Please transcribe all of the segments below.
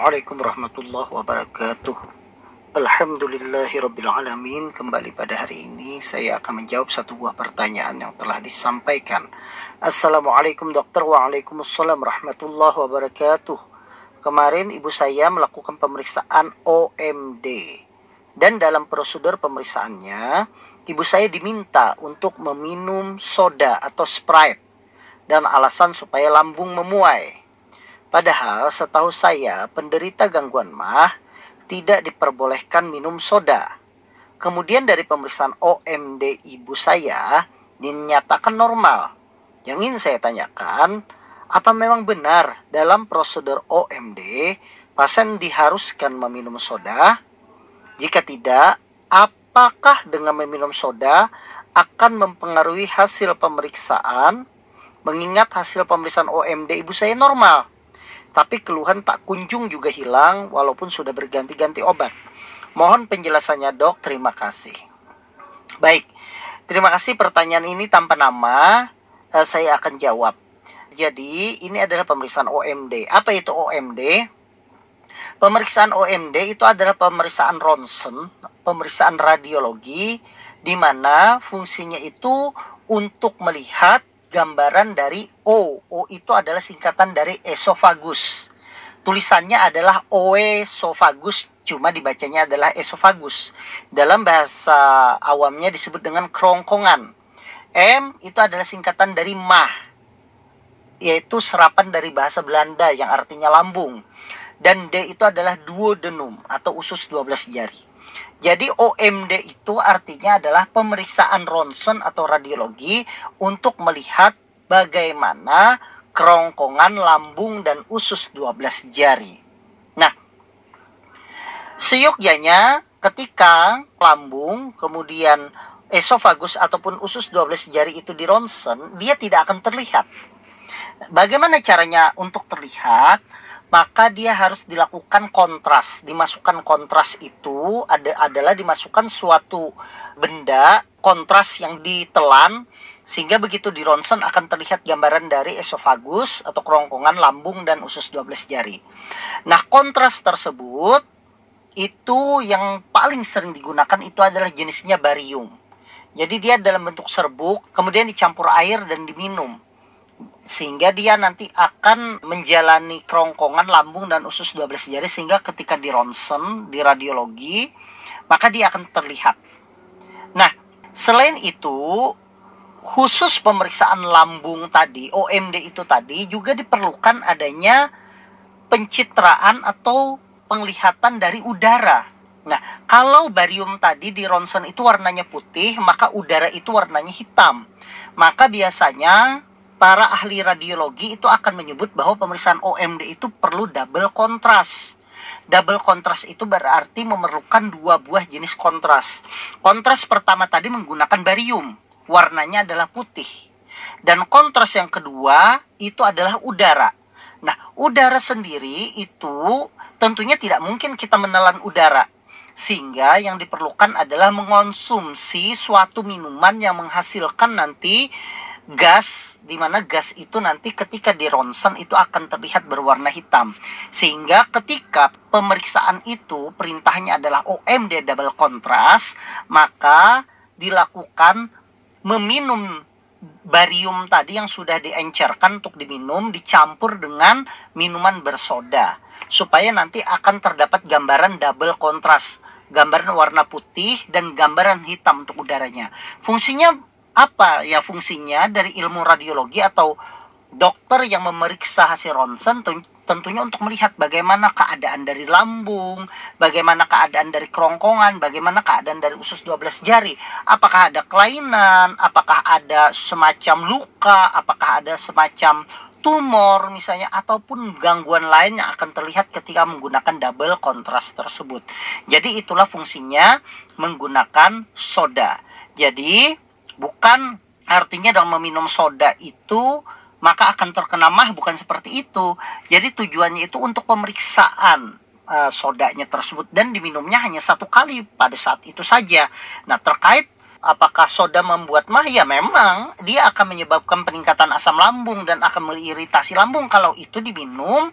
Assalamualaikum warahmatullahi wabarakatuh. Alhamdulillahirrabbilalamin Kembali pada hari ini saya akan menjawab satu buah pertanyaan yang telah disampaikan. Assalamualaikum dokter. Waalaikumsalam warahmatullahi wabarakatuh. Kemarin ibu saya melakukan pemeriksaan OMD Dan dalam prosedur pemeriksaannya Ibu saya diminta untuk meminum soda atau Sprite. Dan alasan supaya lambung memuai Padahal setahu saya penderita gangguan mah tidak diperbolehkan minum soda. Kemudian dari pemeriksaan OMD ibu saya dinyatakan normal. Yang ingin saya tanyakan, apa memang benar dalam prosedur OMD pasien diharuskan meminum soda? Jika tidak, apakah dengan meminum soda akan mempengaruhi hasil pemeriksaan? Mengingat hasil pemeriksaan OMD ibu saya normal tapi keluhan tak kunjung juga hilang walaupun sudah berganti-ganti obat. Mohon penjelasannya dok, terima kasih. Baik, terima kasih pertanyaan ini tanpa nama, uh, saya akan jawab. Jadi ini adalah pemeriksaan OMD. Apa itu OMD? Pemeriksaan OMD itu adalah pemeriksaan ronsen, pemeriksaan radiologi, di mana fungsinya itu untuk melihat gambaran dari O. O itu adalah singkatan dari esophagus. Tulisannya adalah oesophagus, cuma dibacanya adalah esophagus. Dalam bahasa awamnya disebut dengan kerongkongan. M itu adalah singkatan dari mah, yaitu serapan dari bahasa Belanda yang artinya lambung. Dan D itu adalah duodenum atau usus 12 jari. Jadi OMD itu artinya adalah pemeriksaan ronsen atau radiologi untuk melihat bagaimana kerongkongan lambung dan usus 12 jari. Nah, seyogyanya ketika lambung kemudian esofagus ataupun usus 12 jari itu di ronsen, dia tidak akan terlihat. Bagaimana caranya untuk terlihat? Maka dia harus dilakukan kontras. Dimasukkan kontras itu ada adalah dimasukkan suatu benda kontras yang ditelan sehingga begitu di ronsen akan terlihat gambaran dari esofagus atau kerongkongan lambung dan usus 12 jari. Nah, kontras tersebut itu yang paling sering digunakan itu adalah jenisnya barium. Jadi dia dalam bentuk serbuk, kemudian dicampur air dan diminum sehingga dia nanti akan menjalani kerongkongan lambung dan usus 12 jari sehingga ketika di ronsen, di radiologi, maka dia akan terlihat. Nah, selain itu, khusus pemeriksaan lambung tadi, OMD itu tadi juga diperlukan adanya pencitraan atau penglihatan dari udara. Nah, kalau barium tadi di ronsen itu warnanya putih, maka udara itu warnanya hitam. Maka biasanya para ahli radiologi itu akan menyebut bahwa pemeriksaan OMD itu perlu double kontras. Double kontras itu berarti memerlukan dua buah jenis kontras. Kontras pertama tadi menggunakan barium, warnanya adalah putih. Dan kontras yang kedua itu adalah udara. Nah, udara sendiri itu tentunya tidak mungkin kita menelan udara. Sehingga yang diperlukan adalah mengonsumsi suatu minuman yang menghasilkan nanti gas di mana gas itu nanti ketika di ronsen itu akan terlihat berwarna hitam. Sehingga ketika pemeriksaan itu perintahnya adalah OMD double kontras maka dilakukan meminum barium tadi yang sudah diencerkan untuk diminum dicampur dengan minuman bersoda. Supaya nanti akan terdapat gambaran double kontras gambaran warna putih dan gambaran hitam untuk udaranya. Fungsinya apa ya fungsinya dari ilmu radiologi atau dokter yang memeriksa hasil ronsen tentunya untuk melihat bagaimana keadaan dari lambung, bagaimana keadaan dari kerongkongan, bagaimana keadaan dari usus 12 jari. Apakah ada kelainan, apakah ada semacam luka, apakah ada semacam tumor misalnya ataupun gangguan lain yang akan terlihat ketika menggunakan double kontras tersebut. Jadi itulah fungsinya menggunakan soda. Jadi Bukan artinya dengan meminum soda itu maka akan terkena mah bukan seperti itu. Jadi tujuannya itu untuk pemeriksaan uh, sodanya tersebut dan diminumnya hanya satu kali pada saat itu saja. Nah terkait apakah soda membuat mah ya memang dia akan menyebabkan peningkatan asam lambung dan akan mengiritasi lambung kalau itu diminum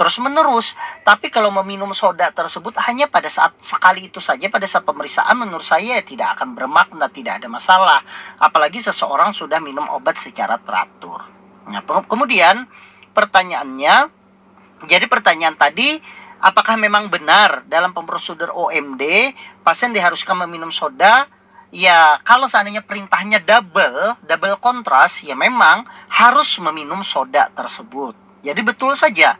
terus menerus. Tapi kalau meminum soda tersebut hanya pada saat sekali itu saja pada saat pemeriksaan menurut saya tidak akan bermakna, tidak ada masalah. Apalagi seseorang sudah minum obat secara teratur. Nah, kemudian pertanyaannya, jadi pertanyaan tadi, apakah memang benar dalam prosedur OMD pasien diharuskan meminum soda? Ya, kalau seandainya perintahnya double, double kontras, ya memang harus meminum soda tersebut. Jadi betul saja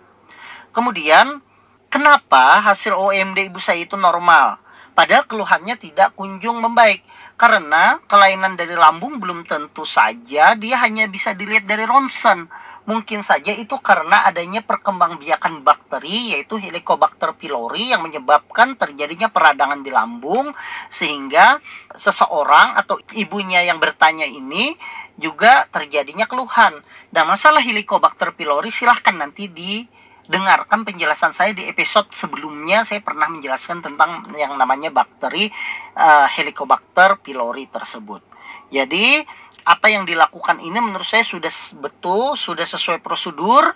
Kemudian, kenapa hasil OMD ibu saya itu normal? Padahal keluhannya tidak kunjung membaik. Karena kelainan dari lambung belum tentu saja dia hanya bisa dilihat dari ronsen. Mungkin saja itu karena adanya perkembangbiakan bakteri yaitu Helicobacter pylori yang menyebabkan terjadinya peradangan di lambung sehingga seseorang atau ibunya yang bertanya ini juga terjadinya keluhan. Dan masalah Helicobacter pylori silahkan nanti di dengarkan penjelasan saya di episode sebelumnya saya pernah menjelaskan tentang yang namanya bakteri uh, Helicobacter pylori tersebut. Jadi apa yang dilakukan ini menurut saya sudah betul, sudah sesuai prosedur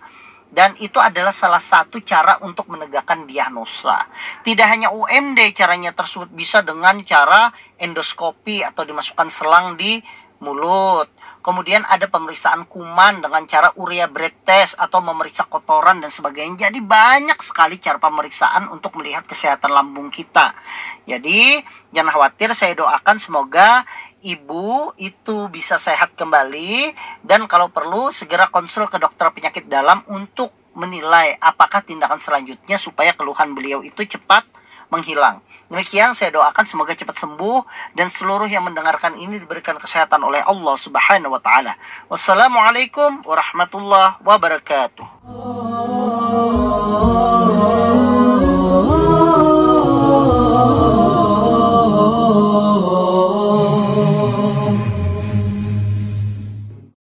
dan itu adalah salah satu cara untuk menegakkan diagnosa. Tidak hanya UMD caranya tersebut bisa dengan cara endoskopi atau dimasukkan selang di mulut Kemudian ada pemeriksaan kuman dengan cara urea breath test atau memeriksa kotoran dan sebagainya. Jadi banyak sekali cara pemeriksaan untuk melihat kesehatan lambung kita. Jadi jangan khawatir, saya doakan semoga ibu itu bisa sehat kembali dan kalau perlu segera konsul ke dokter penyakit dalam untuk menilai apakah tindakan selanjutnya supaya keluhan beliau itu cepat menghilang. Demikian saya doakan semoga cepat sembuh dan seluruh yang mendengarkan ini diberikan kesehatan oleh Allah Subhanahu wa taala. Wassalamualaikum warahmatullahi wabarakatuh.